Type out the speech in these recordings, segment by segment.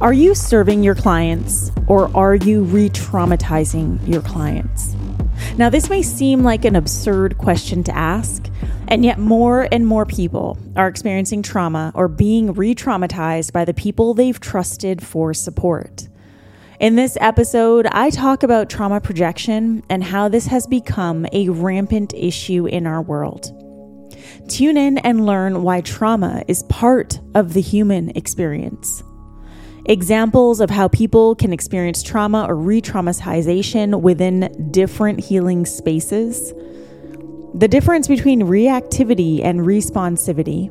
Are you serving your clients or are you re traumatizing your clients? Now, this may seem like an absurd question to ask, and yet more and more people are experiencing trauma or being re traumatized by the people they've trusted for support. In this episode, I talk about trauma projection and how this has become a rampant issue in our world. Tune in and learn why trauma is part of the human experience examples of how people can experience trauma or re traumatization within different healing spaces, the difference between reactivity and responsivity,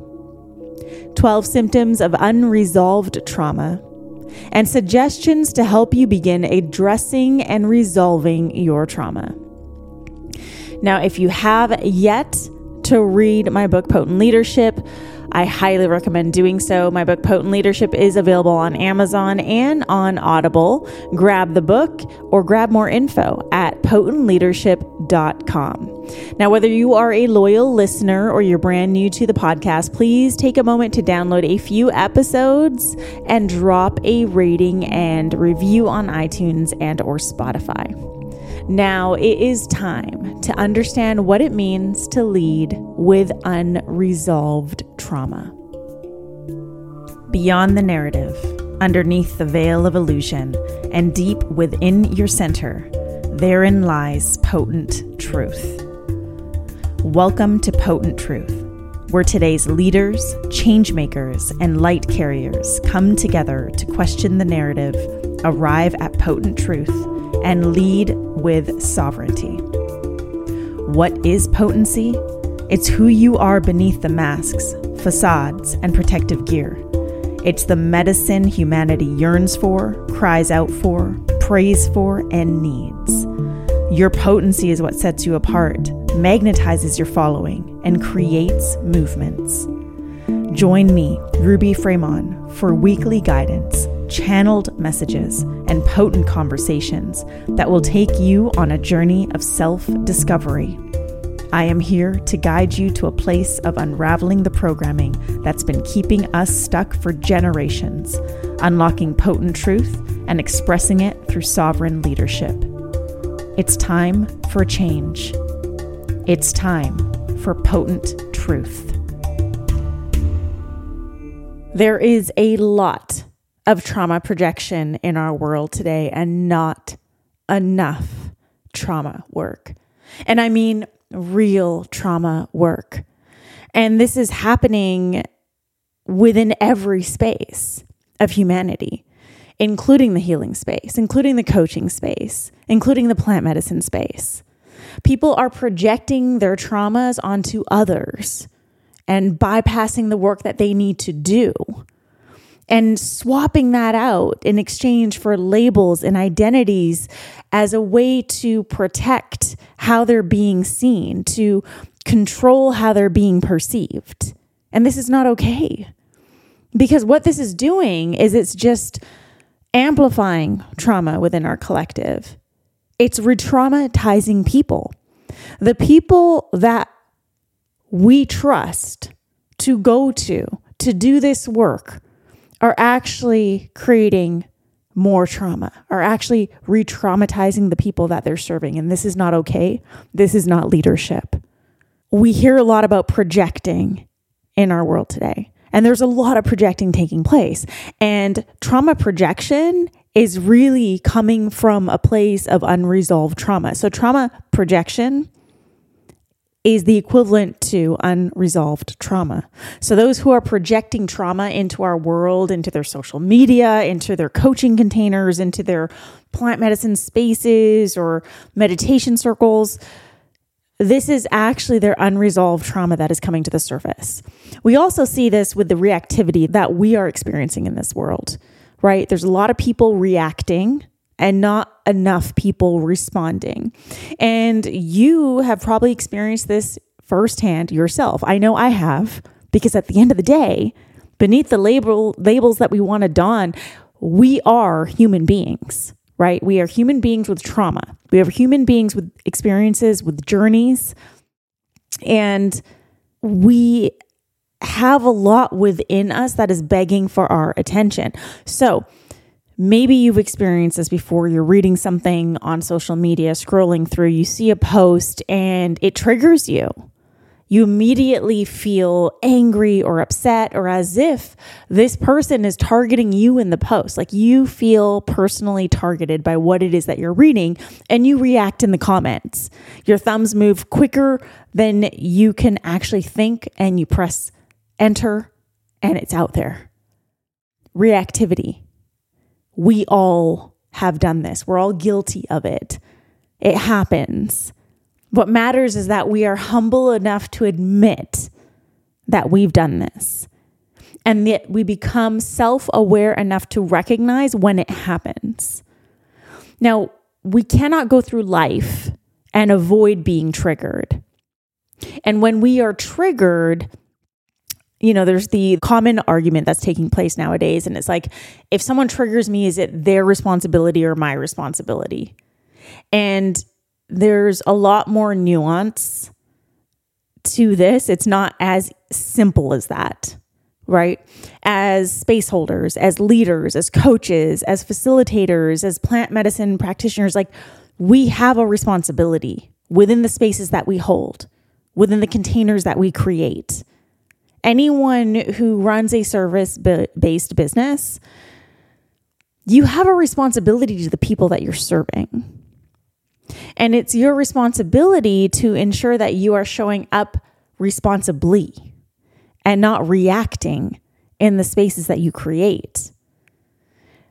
12 symptoms of unresolved trauma, and suggestions to help you begin addressing and resolving your trauma. Now, if you have yet to read my book, Potent Leadership, I highly recommend doing so. My book, Potent Leadership, is available on Amazon and on Audible. Grab the book or grab more info at potentleadership.com. Now, whether you are a loyal listener or you're brand new to the podcast, please take a moment to download a few episodes and drop a rating and review on iTunes and or Spotify. Now it is time to understand what it means to lead with unresolved trauma. Beyond the narrative, underneath the veil of illusion, and deep within your center, therein lies potent truth. Welcome to Potent Truth, where today's leaders, changemakers, and light carriers come together to question the narrative, arrive at potent truth, and lead with sovereignty. What is potency? It's who you are beneath the masks, facades, and protective gear. It's the medicine humanity yearns for, cries out for, prays for, and needs. Your potency is what sets you apart, magnetizes your following, and creates movements. Join me, Ruby Fremon, for weekly guidance channeled messages, and potent conversations that will take you on a journey of self discovery. I am here to guide you to a place of unraveling the programming that's been keeping us stuck for generations, unlocking potent truth and expressing it through sovereign leadership. It's time for change. It's time for potent truth. There is a lot of trauma projection in our world today and not enough trauma work. And I mean real trauma work. And this is happening within every space of humanity, including the healing space, including the coaching space, including the plant medicine space. People are projecting their traumas onto others and bypassing the work that they need to do and swapping that out in exchange for labels and identities as a way to protect how they're being seen, to control how they're being perceived. And this is not okay. Because what this is doing is it's just amplifying trauma within our collective. It's re traumatizing people. The people that we trust to go to to do this work are actually creating more trauma, are actually re traumatizing the people that they're serving. And this is not okay. This is not leadership. We hear a lot about projecting in our world today. And there's a lot of projecting taking place. And trauma projection is really coming from a place of unresolved trauma. So, trauma projection is the equivalent to unresolved trauma. So, those who are projecting trauma into our world, into their social media, into their coaching containers, into their plant medicine spaces or meditation circles, this is actually their unresolved trauma that is coming to the surface. We also see this with the reactivity that we are experiencing in this world, right? There's a lot of people reacting and not enough people responding. And you have probably experienced this firsthand yourself. I know I have, because at the end of the day, beneath the label labels that we want to don, we are human beings, right? We are human beings with trauma. We are human beings with experiences, with journeys, and we have a lot within us that is begging for our attention. So, Maybe you've experienced this before. You're reading something on social media, scrolling through, you see a post and it triggers you. You immediately feel angry or upset, or as if this person is targeting you in the post. Like you feel personally targeted by what it is that you're reading, and you react in the comments. Your thumbs move quicker than you can actually think, and you press enter, and it's out there. Reactivity we all have done this. We're all guilty of it. It happens. What matters is that we are humble enough to admit that we've done this and that we become self aware enough to recognize when it happens. Now, we cannot go through life and avoid being triggered. And when we are triggered, you know, there's the common argument that's taking place nowadays. And it's like, if someone triggers me, is it their responsibility or my responsibility? And there's a lot more nuance to this. It's not as simple as that, right? As space holders, as leaders, as coaches, as facilitators, as plant medicine practitioners, like we have a responsibility within the spaces that we hold, within the containers that we create anyone who runs a service based business, you have a responsibility to the people that you're serving. And it's your responsibility to ensure that you are showing up responsibly and not reacting in the spaces that you create.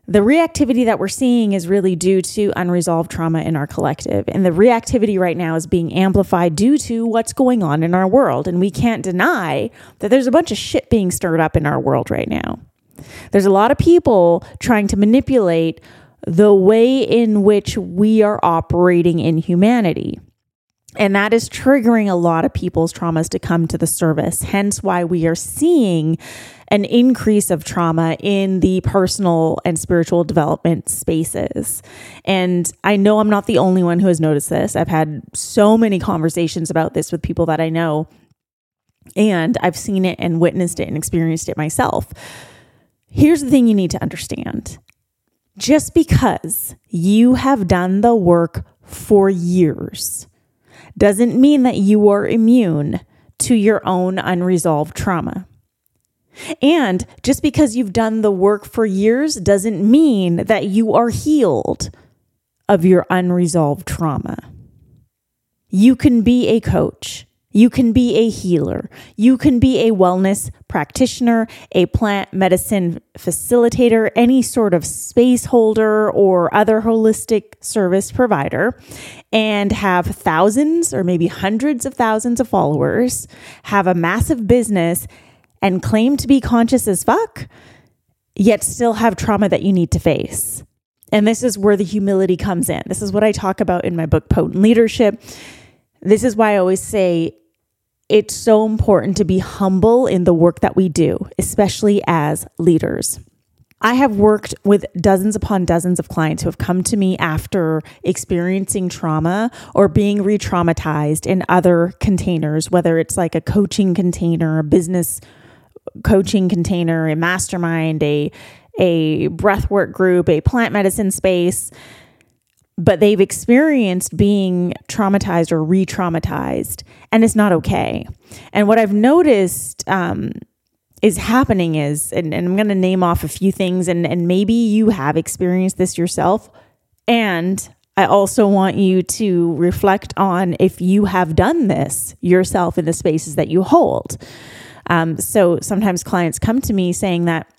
The reactivity that we're seeing is really due to unresolved trauma in our collective. And the reactivity right now is being amplified due to what's going on in our world. And we can't deny that there's a bunch of shit being stirred up in our world right now. There's a lot of people trying to manipulate the way in which we are operating in humanity. And that is triggering a lot of people's traumas to come to the service. Hence, why we are seeing an increase of trauma in the personal and spiritual development spaces. And I know I'm not the only one who has noticed this. I've had so many conversations about this with people that I know, and I've seen it and witnessed it and experienced it myself. Here's the thing you need to understand just because you have done the work for years doesn't mean that you are immune to your own unresolved trauma. And just because you've done the work for years doesn't mean that you are healed of your unresolved trauma. You can be a coach. You can be a healer. You can be a wellness practitioner, a plant medicine facilitator, any sort of space holder or other holistic service provider, and have thousands or maybe hundreds of thousands of followers, have a massive business, and claim to be conscious as fuck, yet still have trauma that you need to face. And this is where the humility comes in. This is what I talk about in my book, Potent Leadership. This is why I always say it's so important to be humble in the work that we do, especially as leaders. I have worked with dozens upon dozens of clients who have come to me after experiencing trauma or being re traumatized in other containers, whether it's like a coaching container, a business coaching container, a mastermind, a a breathwork group, a plant medicine space, but they've experienced being traumatized or re-traumatized, and it's not okay. And what I've noticed um, is happening is, and, and I'm going to name off a few things, and and maybe you have experienced this yourself, and I also want you to reflect on if you have done this yourself in the spaces that you hold. Um, so sometimes clients come to me saying that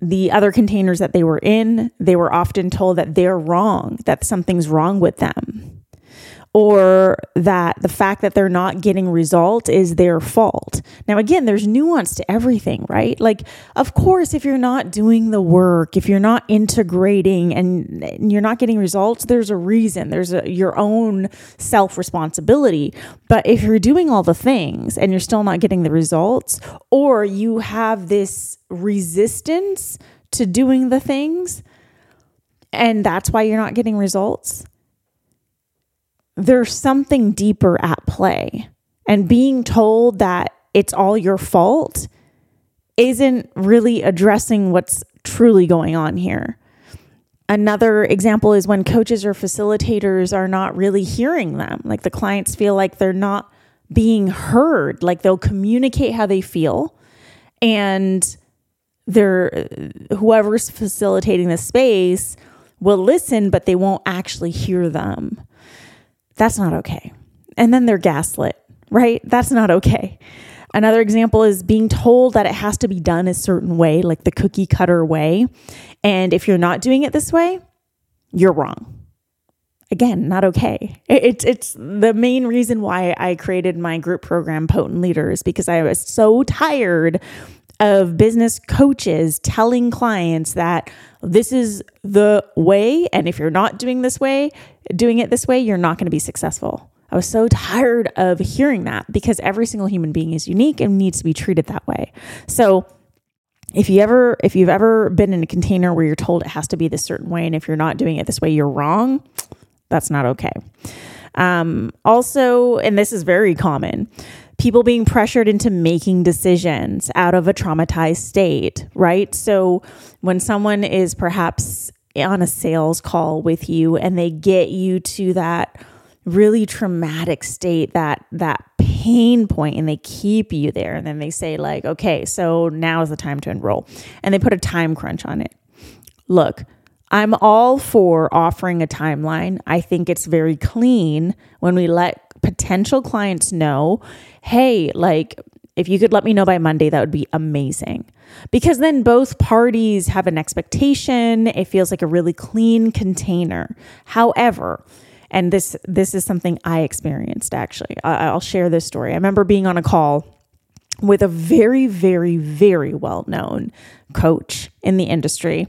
the other containers that they were in, they were often told that they're wrong, that something's wrong with them or that the fact that they're not getting result is their fault. Now, again, there's nuance to everything, right? Like, of course, if you're not doing the work, if you're not integrating and you're not getting results, there's a reason. There's a, your own self responsibility. But if you're doing all the things and you're still not getting the results, or you have this resistance to doing the things, and that's why you're not getting results there's something deeper at play. And being told that it's all your fault isn't really addressing what's truly going on here. Another example is when coaches or facilitators are not really hearing them. Like the clients feel like they're not being heard, like they'll communicate how they feel and they're whoever's facilitating the space will listen but they won't actually hear them. That's not okay. And then they're gaslit, right? That's not okay. Another example is being told that it has to be done a certain way, like the cookie cutter way. And if you're not doing it this way, you're wrong. Again, not okay. It's it's the main reason why I created my group program Potent Leaders because I was so tired of business coaches telling clients that this is the way and if you're not doing this way, doing it this way, you're not going to be successful. I was so tired of hearing that because every single human being is unique and needs to be treated that way. So if you ever if you've ever been in a container where you're told it has to be this certain way and if you're not doing it this way you're wrong, that's not okay. Um, also, and this is very common, people being pressured into making decisions out of a traumatized state, right? So when someone is perhaps on a sales call with you and they get you to that really traumatic state that that pain point and they keep you there and then they say like okay so now is the time to enroll. And they put a time crunch on it. Look i'm all for offering a timeline. I think it's very clean when we let potential clients know hey like if you could let me know by monday that would be amazing because then both parties have an expectation it feels like a really clean container however and this this is something I experienced actually. I, I'll share this story. I remember being on a call with a very, very, very well known coach in the industry.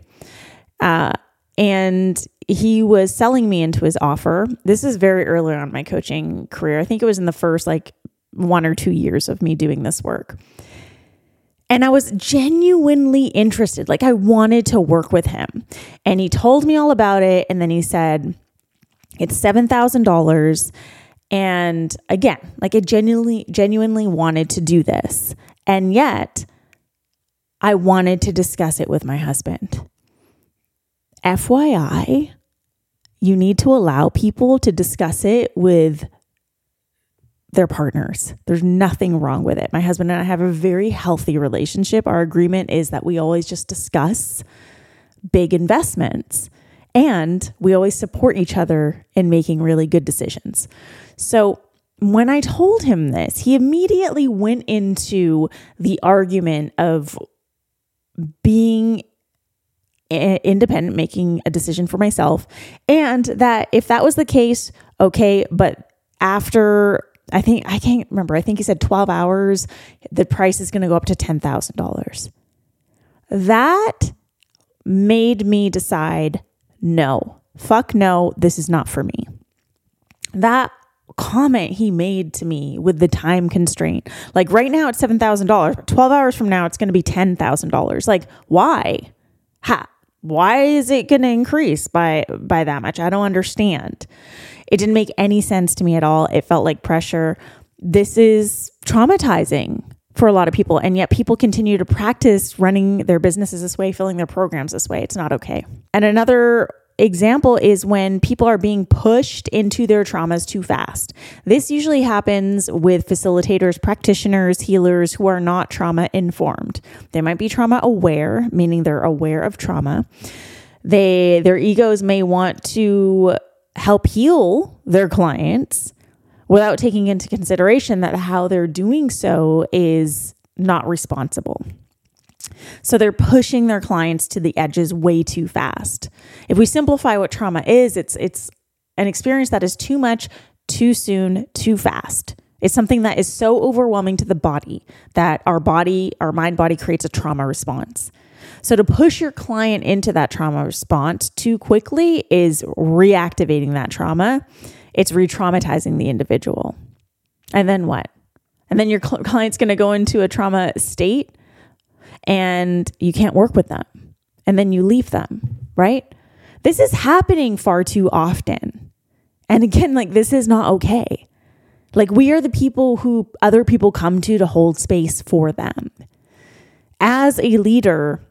Uh, and he was selling me into his offer. This is very early on my coaching career. I think it was in the first like one or two years of me doing this work. And I was genuinely interested. Like I wanted to work with him. And he told me all about it. And then he said, it's $7,000. And again, like I genuinely, genuinely wanted to do this. And yet, I wanted to discuss it with my husband. FYI, you need to allow people to discuss it with their partners. There's nothing wrong with it. My husband and I have a very healthy relationship. Our agreement is that we always just discuss big investments. And we always support each other in making really good decisions. So when I told him this, he immediately went into the argument of being independent, making a decision for myself. And that if that was the case, okay, but after I think I can't remember. I think he said 12 hours, the price is going to go up to $10,000. That made me decide no, fuck no, this is not for me. That comment he made to me with the time constraint. Like right now it's $7,000. 12 hours from now it's going to be $10,000. Like why? Ha, why is it going to increase by by that much? I don't understand. It didn't make any sense to me at all. It felt like pressure. This is traumatizing for a lot of people and yet people continue to practice running their businesses this way, filling their programs this way. It's not okay. And another example is when people are being pushed into their traumas too fast. This usually happens with facilitators, practitioners, healers who are not trauma informed. They might be trauma aware, meaning they're aware of trauma. They their egos may want to help heal their clients without taking into consideration that how they're doing so is not responsible. So they're pushing their clients to the edges way too fast. If we simplify what trauma is, it's it's an experience that is too much, too soon, too fast. It's something that is so overwhelming to the body that our body, our mind body creates a trauma response. So to push your client into that trauma response too quickly is reactivating that trauma. It's re-traumatizing the individual. And then what? And then your client's going to go into a trauma state and you can't work with them. And then you leave them, right? This is happening far too often. And again, like this is not okay. Like we are the people who other people come to to hold space for them. As a leader,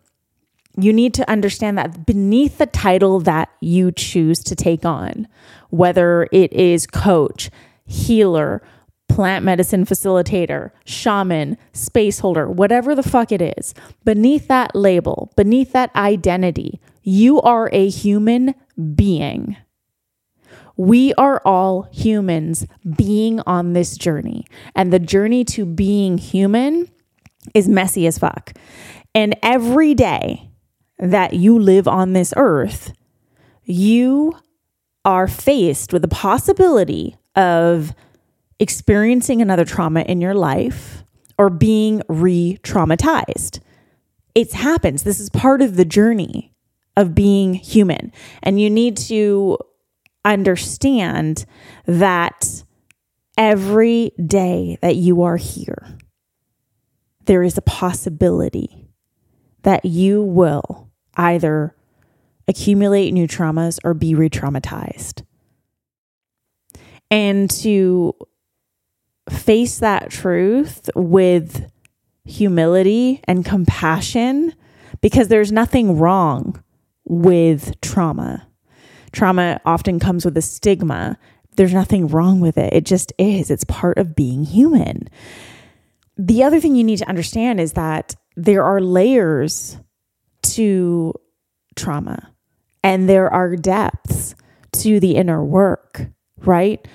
you need to understand that beneath the title that you choose to take on, whether it is coach, healer, plant medicine facilitator, shaman, space holder, whatever the fuck it is, beneath that label, beneath that identity, you are a human being. We are all humans being on this journey. And the journey to being human is messy as fuck. And every day that you live on this earth, you are faced with the possibility of experiencing another trauma in your life or being re traumatized. It happens. This is part of the journey of being human. And you need to understand that every day that you are here, there is a possibility that you will either accumulate new traumas or be re traumatized. And to face that truth with humility and compassion because there's nothing wrong with trauma. Trauma often comes with a stigma. There's nothing wrong with it. It just is. It's part of being human. The other thing you need to understand is that there are layers to trauma and there are depths to the inner work, right?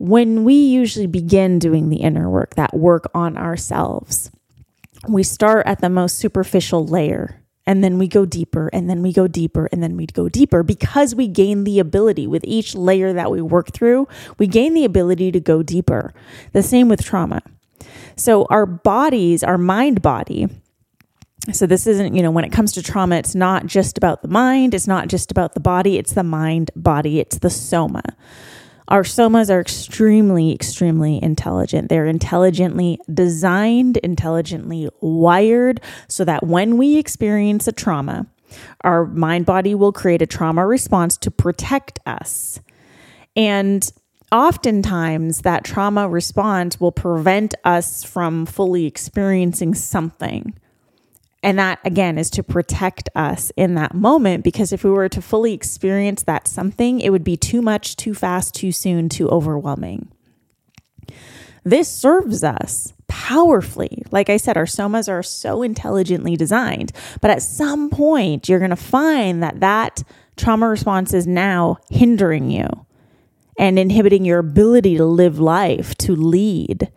When we usually begin doing the inner work, that work on ourselves, we start at the most superficial layer and then we go deeper and then we go deeper and then we go deeper. Because we gain the ability with each layer that we work through we gain the ability to go deeper. The same with trauma. So our bodies our mind body so this isn't you know when it comes to trauma it's not just about the mind it's not just about the body it's the mind body it's the soma our somas are extremely, extremely intelligent. They're intelligently designed, intelligently wired, so that when we experience a trauma, our mind body will create a trauma response to protect us. And oftentimes, that trauma response will prevent us from fully experiencing something. And that, again, is to protect us in that moment because if we were to fully experience that something, it would be too much, too fast, too soon, too overwhelming. This serves us powerfully. Like I said, our somas are so intelligently designed, but at some point, you're going to find that that trauma response is now hindering you and inhibiting your ability to live life, to lead.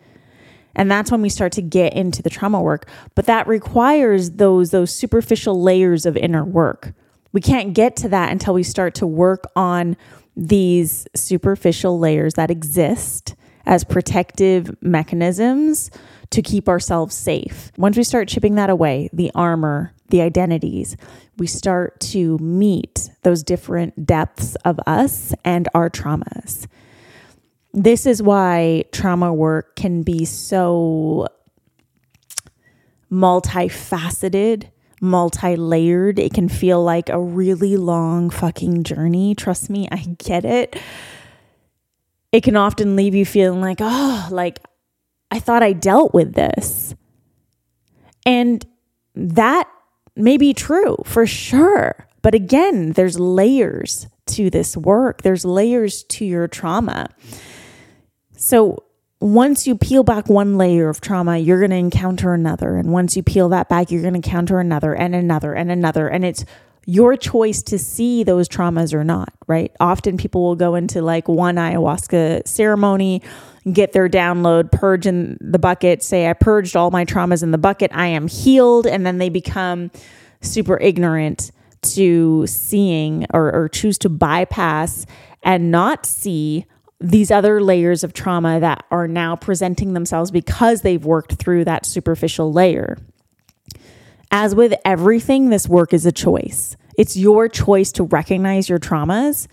And that's when we start to get into the trauma work. But that requires those those superficial layers of inner work. We can't get to that until we start to work on these superficial layers that exist as protective mechanisms to keep ourselves safe. Once we start chipping that away, the armor, the identities, we start to meet those different depths of us and our traumas this is why trauma work can be so multifaceted, multi layered. It can feel like a really long fucking journey. Trust me, I get it. It can often leave you feeling like, oh, like I thought I dealt with this. And that may be true for sure. But again, there's layers to this work, there's layers to your trauma. So once you peel back one layer of trauma, you're going to encounter another. And once you peel that back, you're going to encounter another and another and another. And it's your choice to see those traumas or not, right? Often people will go into like one ayahuasca ceremony, get their download, purge in the bucket, say, I purged all my traumas in the bucket, I am healed. And then they become super ignorant to seeing or, or choose to bypass and not see these other layers of trauma that are now presenting themselves because they've worked through that superficial layer. As with everything, this work is a choice. It's your choice to recognize your traumas,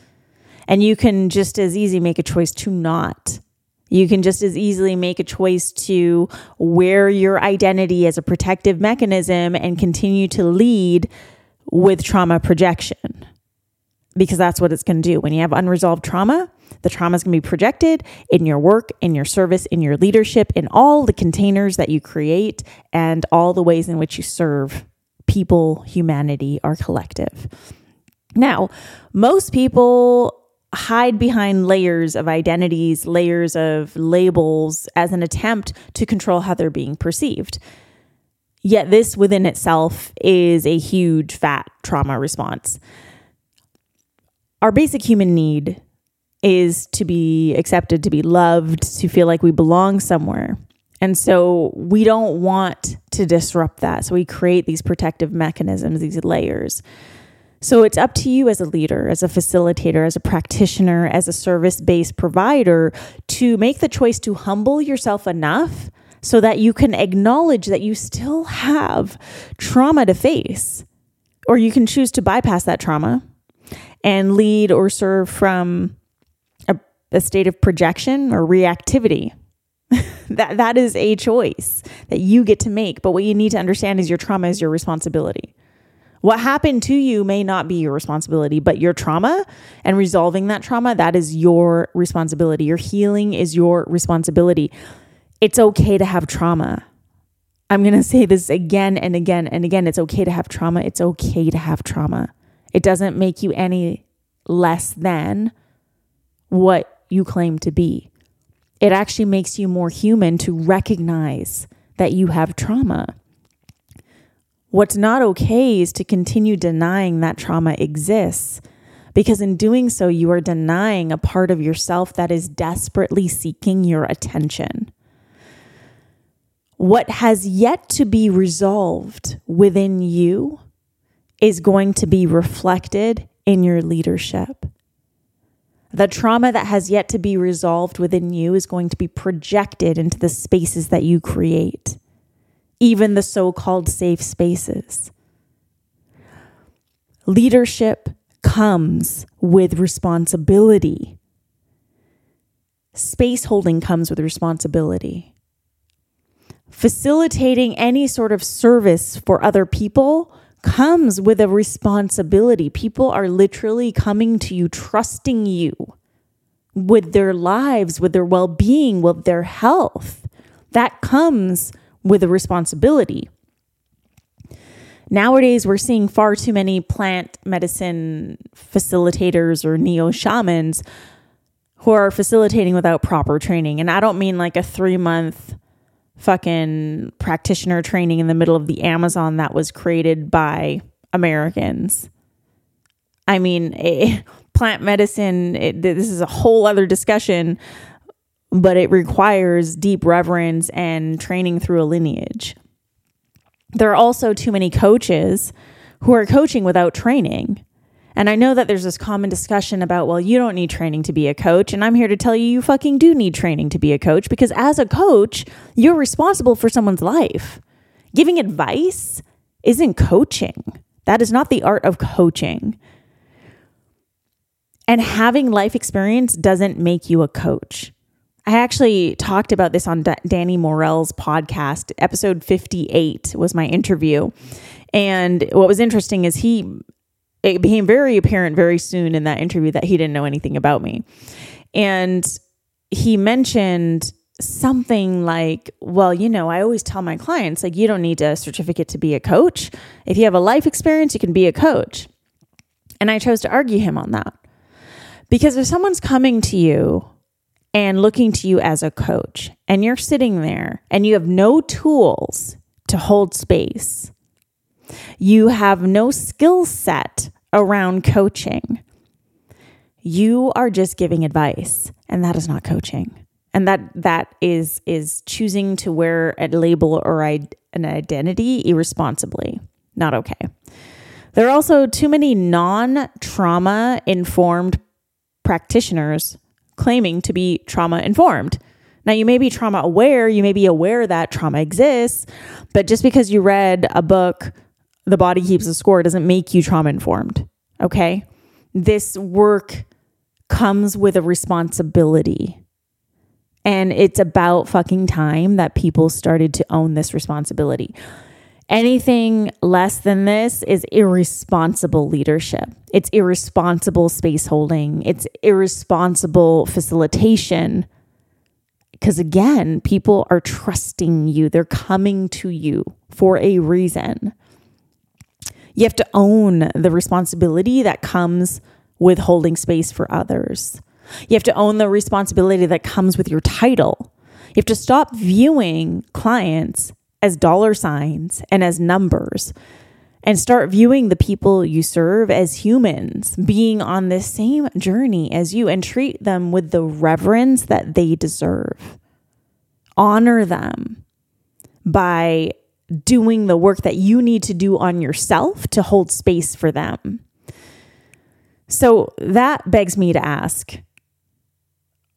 and you can just as easy make a choice to not. You can just as easily make a choice to wear your identity as a protective mechanism and continue to lead with trauma projection because that's what it's going to do. When you have unresolved trauma, the trauma is going to be projected in your work, in your service, in your leadership, in all the containers that you create, and all the ways in which you serve people, humanity, our collective. Now, most people hide behind layers of identities, layers of labels as an attempt to control how they're being perceived. Yet, this within itself is a huge fat trauma response. Our basic human need is to be accepted, to be loved, to feel like we belong somewhere. And so we don't want to disrupt that. So we create these protective mechanisms, these layers. So it's up to you as a leader, as a facilitator, as a practitioner, as a service based provider to make the choice to humble yourself enough so that you can acknowledge that you still have trauma to face. Or you can choose to bypass that trauma and lead or serve from a state of projection or reactivity. that that is a choice that you get to make. But what you need to understand is your trauma is your responsibility. What happened to you may not be your responsibility, but your trauma and resolving that trauma, that is your responsibility. Your healing is your responsibility. It's okay to have trauma. I'm going to say this again and again and again. It's okay to have trauma. It's okay to have trauma. It doesn't make you any less than what you claim to be. It actually makes you more human to recognize that you have trauma. What's not okay is to continue denying that trauma exists because in doing so, you are denying a part of yourself that is desperately seeking your attention. What has yet to be resolved within you is going to be reflected in your leadership. The trauma that has yet to be resolved within you is going to be projected into the spaces that you create even the so called safe spaces. Leadership comes with responsibility. Space holding comes with responsibility. Facilitating any sort of service for other people comes with a responsibility. People are literally coming to you, trusting you with their lives, with their well being, with their health. That comes with a responsibility. Nowadays, we're seeing far too many plant medicine facilitators or neo shamans who are facilitating without proper training. And I don't mean like a three month fucking practitioner training in the middle of the Amazon that was created by Americans. I mean, a, eh, plant medicine, eh, it, this is a whole other discussion but it requires deep reverence and training through a lineage. There are also too many coaches who are coaching without training. And I know that there's this common discussion about, well, you don't need training to be a coach. And I'm here to tell you, you fucking do need training to be a coach because as a coach, you're responsible for someone's life. Giving advice isn't coaching, that is not the art of coaching. And having life experience doesn't make you a coach. I actually talked about this on D- Danny Morell's podcast. Episode 58 was my interview. And what was interesting is he, it became very apparent very soon in that interview that he didn't know anything about me. And he mentioned something like, well, you know, I always tell my clients, like, you don't need a certificate to be a coach. If you have a life experience, you can be a coach. And I chose to argue him on that. Because if someone's coming to you and looking to you as a coach, and you're sitting there and you have no tools to hold space, you have no skill set around coaching, you are just giving advice, and that is not coaching. And that that is is choosing to wear a label or an identity irresponsibly. Not okay. There are also too many non trauma informed practitioners claiming to be trauma informed. Now, you may be trauma aware, you may be aware that trauma exists, but just because you read a book, The Body Keeps the Score, doesn't make you trauma informed. Okay? This work comes with a responsibility. And it's about fucking time that people started to own this responsibility. Anything less than this is irresponsible leadership. It's irresponsible space holding. It's irresponsible facilitation. Because again, people are trusting you, they're coming to you for a reason. You have to own the responsibility that comes with holding space for others. You have to own the responsibility that comes with your title. You have to stop viewing clients as dollar signs and as numbers and start viewing the people you serve as humans being on the same journey as you and treat them with the reverence that they deserve. Honor them by doing the work that you need to do on yourself to hold space for them. So that begs me to ask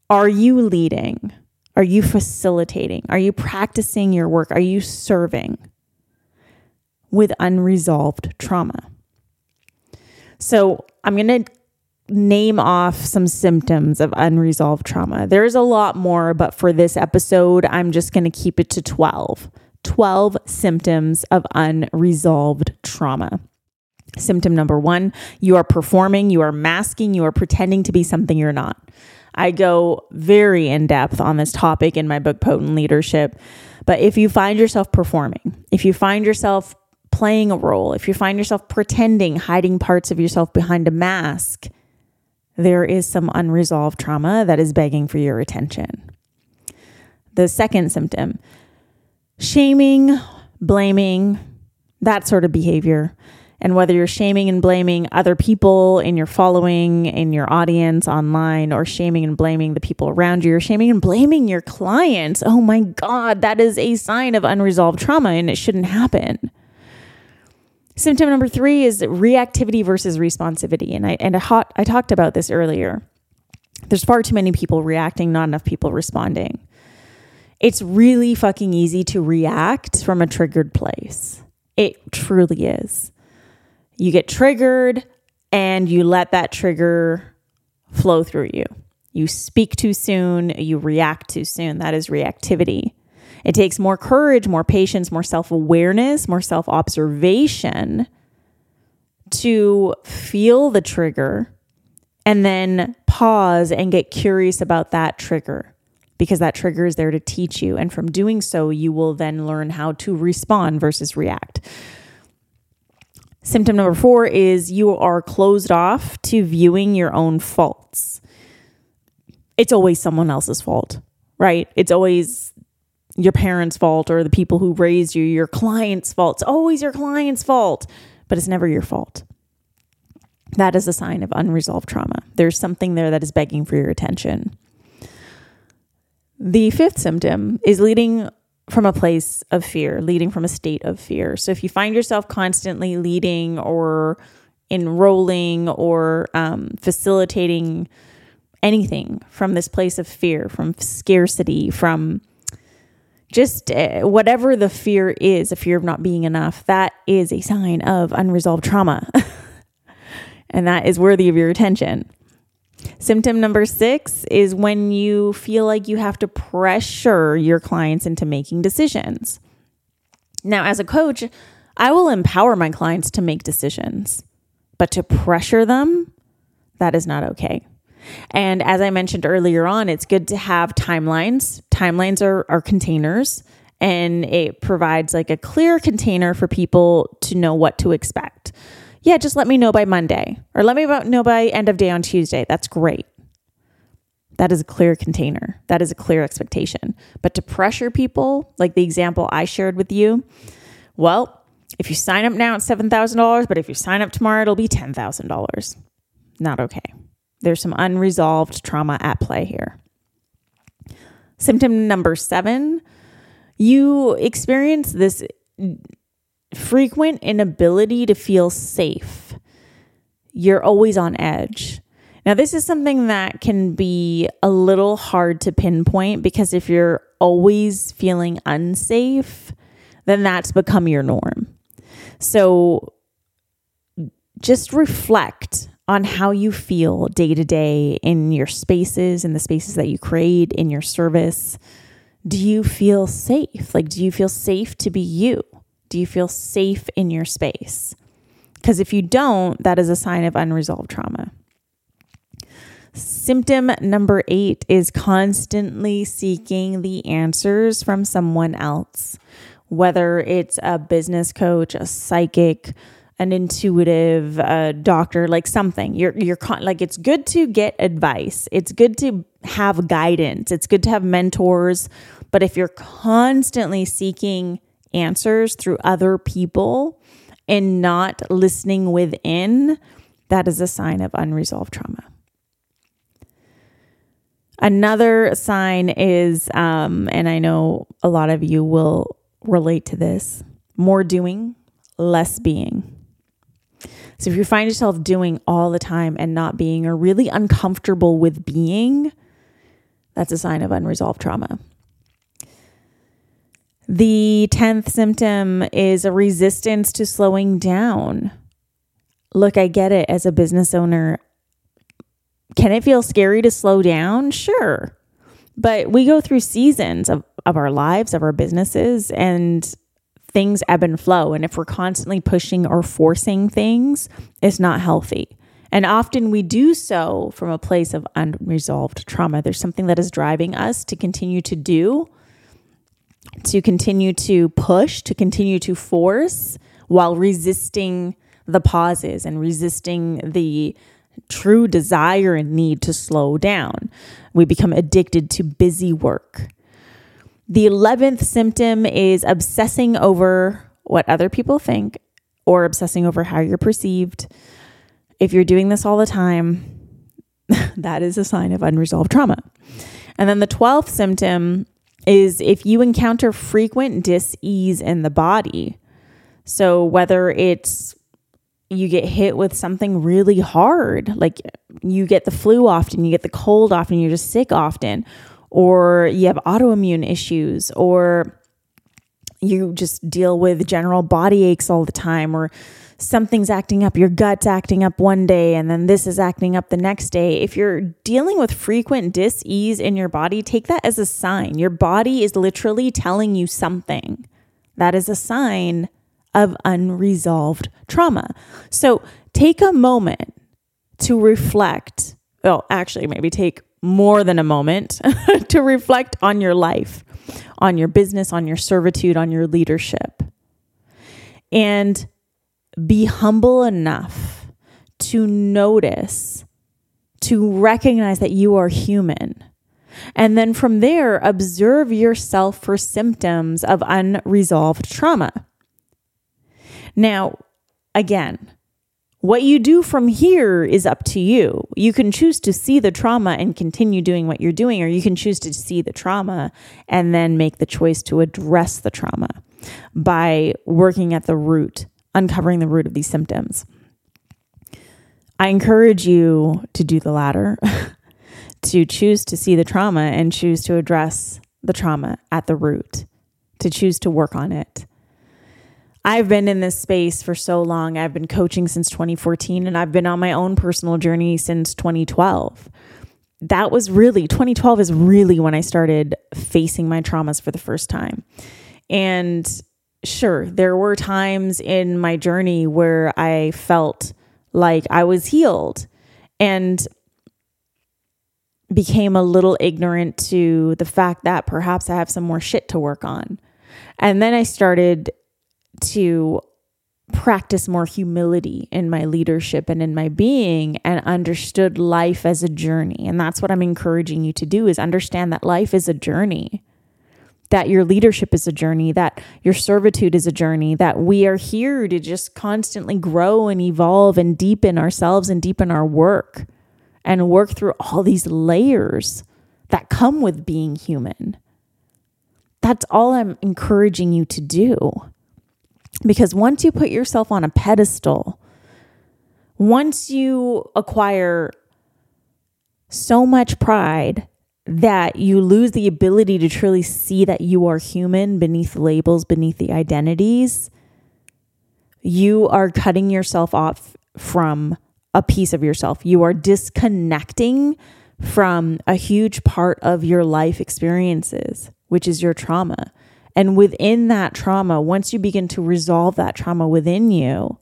Are you leading? Are you facilitating? Are you practicing your work? Are you serving with unresolved trauma? So I'm going to name off some symptoms of unresolved trauma. There's a lot more, but for this episode, I'm just going to keep it to 12. 12 symptoms of unresolved trauma. Symptom number one, you are performing, you are masking, you are pretending to be something you're not. I go very in depth on this topic in my book, Potent Leadership. But if you find yourself performing, if you find yourself playing a role, if you find yourself pretending, hiding parts of yourself behind a mask, there is some unresolved trauma that is begging for your attention. The second symptom shaming, blaming, that sort of behavior and whether you're shaming and blaming other people in your following, in your audience online, or shaming and blaming the people around you, you're shaming and blaming your clients. Oh my God, that is a sign of unresolved trauma and it shouldn't happen. Symptom number three is reactivity versus responsivity. And I and I, I talked about this earlier. There's far too many people reacting, not enough people responding. It's really fucking easy to react from a triggered place. It truly is you get triggered and you let that trigger flow through you. You speak too soon, you react too soon. That is reactivity. It takes more courage, more patience, more self awareness, more self observation to feel the trigger and then pause and get curious about that trigger because that trigger is there to teach you. And from doing so, you will then learn how to respond versus react. Symptom number four is you are closed off to viewing your own faults. It's always someone else's fault, right? It's always your parents' fault or the people who raised you, your client's fault. It's always your client's fault, but it's never your fault. That is a sign of unresolved trauma. There's something there that is begging for your attention. The fifth symptom is leading from a place of fear, leading from a state of fear. So if you find yourself constantly leading or enrolling or um, facilitating anything from this place of fear, from scarcity, from just uh, whatever the fear is, a fear of not being enough, that is a sign of unresolved trauma. and that is worthy of your attention. Symptom number six is when you feel like you have to pressure your clients into making decisions. Now, as a coach, I will empower my clients to make decisions, but to pressure them, that is not okay. And as I mentioned earlier on, it's good to have timelines. Timelines are, are containers and it provides like a clear container for people to know what to expect yeah, just let me know by Monday or let me know by end of day on Tuesday. That's great. That is a clear container. That is a clear expectation. But to pressure people, like the example I shared with you, well, if you sign up now, it's $7,000, but if you sign up tomorrow, it'll be $10,000. Not okay. There's some unresolved trauma at play here. Symptom number seven, you experience this frequent inability to feel safe. You're always on edge. Now, this is something that can be a little hard to pinpoint because if you're always feeling unsafe, then that's become your norm. So just reflect on how you feel day to day in your spaces, in the spaces that you create, in your service. Do you feel safe? Like, do you feel safe to be you? Do you feel safe in your space? Because if you don't, that is a sign of unresolved trauma. Symptom number eight is constantly seeking the answers from someone else, whether it's a business coach, a psychic, an intuitive uh, doctor, like something. You're you're con- like it's good to get advice. It's good to have guidance. It's good to have mentors. But if you're constantly seeking answers through other people and not listening within, that is a sign of unresolved trauma. Another sign is, um, and I know a lot of you will relate to this more doing, less being. So if you find yourself doing all the time and not being, or really uncomfortable with being, that's a sign of unresolved trauma. The 10th symptom is a resistance to slowing down. Look, I get it as a business owner. Can it feel scary to slow down? Sure. But we go through seasons of, of our lives, of our businesses, and things ebb and flow. And if we're constantly pushing or forcing things, it's not healthy. And often we do so from a place of unresolved trauma. There's something that is driving us to continue to do, to continue to push, to continue to force while resisting the pauses and resisting the true desire and need to slow down. We become addicted to busy work. The 11th symptom is obsessing over what other people think or obsessing over how you're perceived. If you're doing this all the time, that is a sign of unresolved trauma. And then the 12th symptom is if you encounter frequent dis-ease in the body. So whether it's you get hit with something really hard, like you get the flu often, you get the cold often, you're just sick often, or you have autoimmune issues, or you just deal with general body aches all the time, or something's acting up, your gut's acting up one day, and then this is acting up the next day. If you're dealing with frequent dis ease in your body, take that as a sign. Your body is literally telling you something. That is a sign of unresolved trauma. So take a moment to reflect. Well, actually, maybe take more than a moment to reflect on your life, on your business, on your servitude, on your leadership. And be humble enough to notice, to recognize that you are human. And then from there, observe yourself for symptoms of unresolved trauma. Now, again, what you do from here is up to you. You can choose to see the trauma and continue doing what you're doing, or you can choose to see the trauma and then make the choice to address the trauma by working at the root, uncovering the root of these symptoms. I encourage you to do the latter, to choose to see the trauma and choose to address the trauma at the root, to choose to work on it I've been in this space for so long. I've been coaching since 2014 and I've been on my own personal journey since 2012. That was really 2012 is really when I started facing my traumas for the first time. And sure, there were times in my journey where I felt like I was healed and became a little ignorant to the fact that perhaps I have some more shit to work on. And then I started to practice more humility in my leadership and in my being and understood life as a journey and that's what I'm encouraging you to do is understand that life is a journey that your leadership is a journey that your servitude is a journey that we are here to just constantly grow and evolve and deepen ourselves and deepen our work and work through all these layers that come with being human. That's all I'm encouraging you to do. Because once you put yourself on a pedestal, once you acquire so much pride that you lose the ability to truly see that you are human beneath labels, beneath the identities, you are cutting yourself off from a piece of yourself. You are disconnecting from a huge part of your life experiences, which is your trauma. And within that trauma, once you begin to resolve that trauma within you,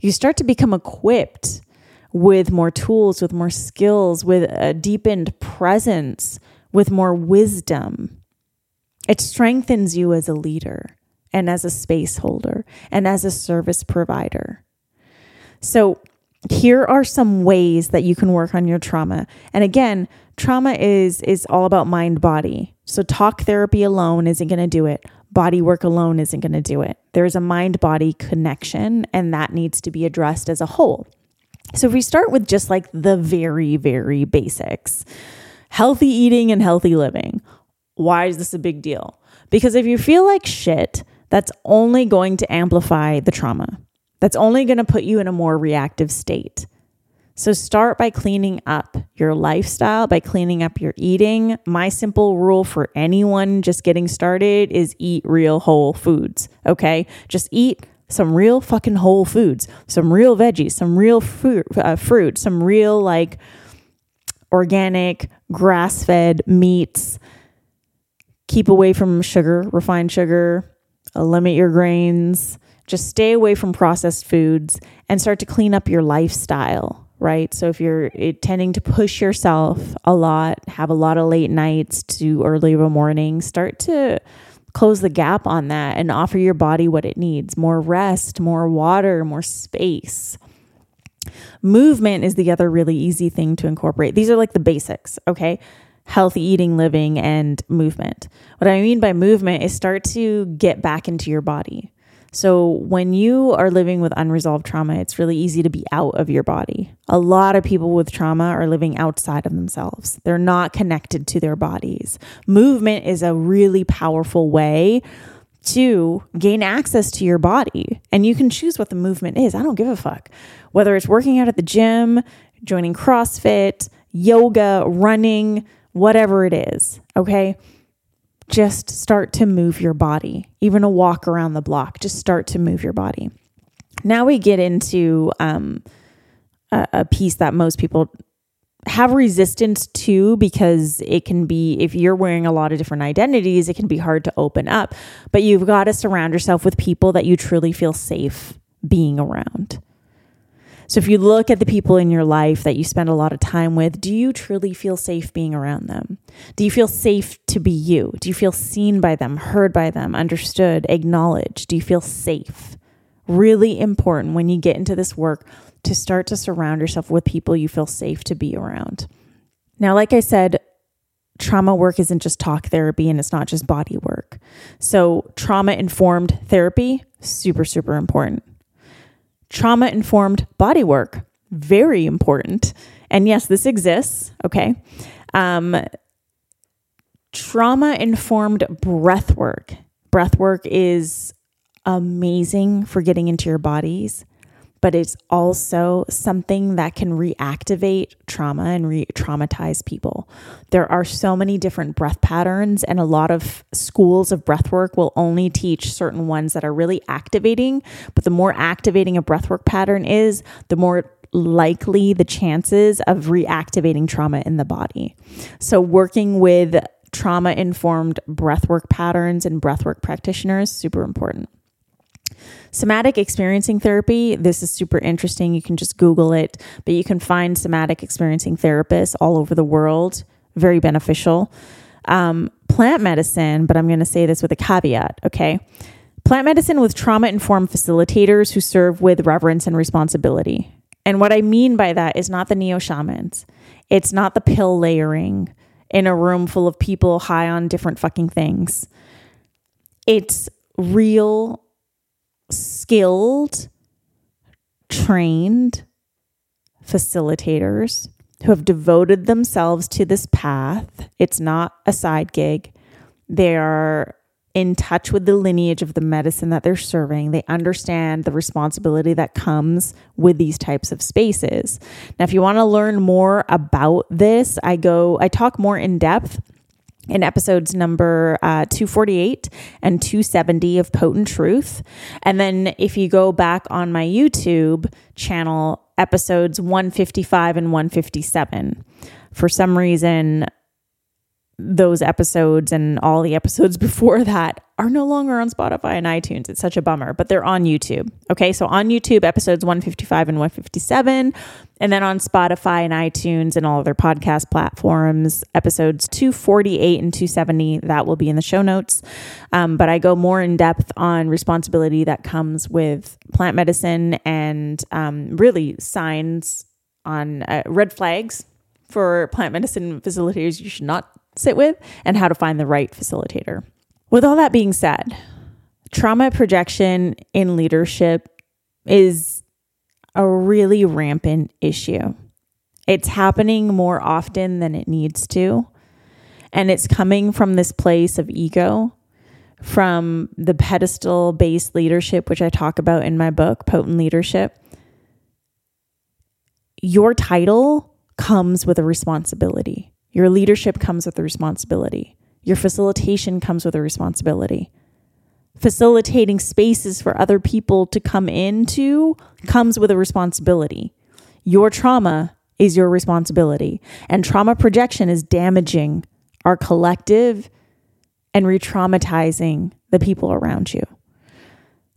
you start to become equipped with more tools, with more skills, with a deepened presence, with more wisdom. It strengthens you as a leader and as a space holder and as a service provider. So, here are some ways that you can work on your trauma. And again, trauma is is all about mind body. So talk therapy alone isn't going to do it. Body work alone isn't going to do it. There's a mind body connection and that needs to be addressed as a whole. So if we start with just like the very very basics. Healthy eating and healthy living. Why is this a big deal? Because if you feel like shit, that's only going to amplify the trauma. That's only going to put you in a more reactive state. So start by cleaning up your lifestyle, by cleaning up your eating. My simple rule for anyone just getting started is eat real whole foods, okay? Just eat some real fucking whole foods, some real veggies, some real fruit, uh, fruit some real like organic, grass fed meats. Keep away from sugar, refined sugar, limit your grains just stay away from processed foods and start to clean up your lifestyle, right? So if you're tending to push yourself a lot, have a lot of late nights to early of a morning, start to close the gap on that and offer your body what it needs more rest, more water, more space. Movement is the other really easy thing to incorporate. These are like the basics, okay? Healthy eating, living, and movement. What I mean by movement is start to get back into your body. So, when you are living with unresolved trauma, it's really easy to be out of your body. A lot of people with trauma are living outside of themselves, they're not connected to their bodies. Movement is a really powerful way to gain access to your body. And you can choose what the movement is. I don't give a fuck. Whether it's working out at the gym, joining CrossFit, yoga, running, whatever it is, okay? Just start to move your body, even a walk around the block, just start to move your body. Now we get into um, a, a piece that most people have resistance to because it can be if you're wearing a lot of different identities it can be hard to open up but you've got to surround yourself with people that you truly feel safe being around so if you look at the people in your life that you spend a lot of time with, do you truly feel safe being around them? Do you feel safe to be you? Do you feel seen by them, heard by them, understood, acknowledged? Do you feel safe? Really important when you get into this work to start to surround yourself with people you feel safe to be around. Now, like I said, trauma work isn't just talk therapy and it's not just body work. So, trauma informed therapy, super, super important. Trauma informed body work, very important. And yes, this exists, okay? Um, trauma informed breath work. Breath work is amazing for getting into your bodies but it's also something that can reactivate trauma and re traumatize people. There are so many different breath patterns, and a lot of schools of breath work will only teach certain ones that are really activating. But the more activating a breathwork pattern is, the more likely the chances of reactivating trauma in the body. So, working with trauma informed breathwork patterns and breathwork practitioners super important. Somatic experiencing therapy, this is super interesting. You can just Google it, but you can find somatic experiencing therapists all over the world. Very beneficial. Um, plant medicine, but I'm going to say this with a caveat, okay? Plant medicine with trauma informed facilitators who serve with reverence and responsibility. And what I mean by that is not the neo shamans, it's not the pill layering in a room full of people high on different fucking things. It's real skilled, trained facilitators who have devoted themselves to this path. It's not a side gig. They are in touch with the lineage of the medicine that they're serving. They understand the responsibility that comes with these types of spaces. Now, if you want to learn more about this, I go, I talk more in depth in episodes number uh, 248 and 270 of Potent Truth. And then if you go back on my YouTube channel, episodes 155 and 157, for some reason, those episodes and all the episodes before that are no longer on Spotify and iTunes. It's such a bummer, but they're on YouTube. Okay, so on YouTube, episodes 155 and 157, and then on Spotify and iTunes and all other podcast platforms, episodes 248 and 270, that will be in the show notes. Um, but I go more in depth on responsibility that comes with plant medicine and um, really signs on uh, red flags for plant medicine facilitators you should not sit with and how to find the right facilitator. With all that being said, trauma projection in leadership is a really rampant issue. It's happening more often than it needs to. And it's coming from this place of ego, from the pedestal based leadership, which I talk about in my book, Potent Leadership. Your title comes with a responsibility. Your leadership comes with a responsibility. Your facilitation comes with a responsibility. Facilitating spaces for other people to come into comes with a responsibility. Your trauma is your responsibility, and trauma projection is damaging our collective and re traumatizing the people around you.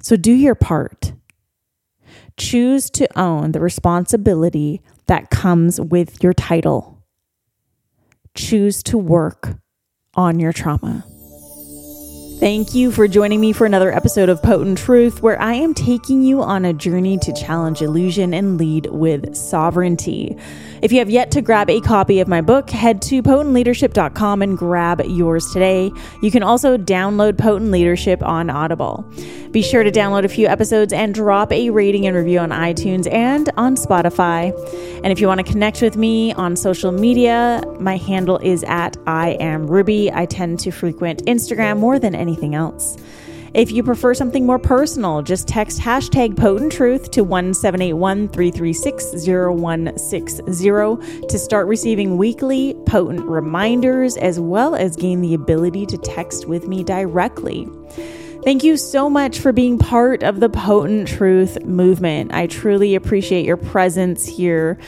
So do your part. Choose to own the responsibility that comes with your title. Choose to work on your trauma. Thank you for joining me for another episode of Potent Truth, where I am taking you on a journey to challenge illusion and lead with sovereignty. If you have yet to grab a copy of my book, head to potentleadership.com and grab yours today. You can also download Potent Leadership on Audible. Be sure to download a few episodes and drop a rating and review on iTunes and on Spotify. And if you want to connect with me on social media, my handle is at I am Ruby. I tend to frequent Instagram more than anything else. If you prefer something more personal, just text hashtag potent truth to 1781 336 0160 to start receiving weekly potent reminders as well as gain the ability to text with me directly. Thank you so much for being part of the Potent Truth movement. I truly appreciate your presence here.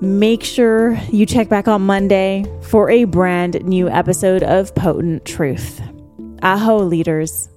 Make sure you check back on Monday for a brand new episode of Potent Truth. Aho, leaders.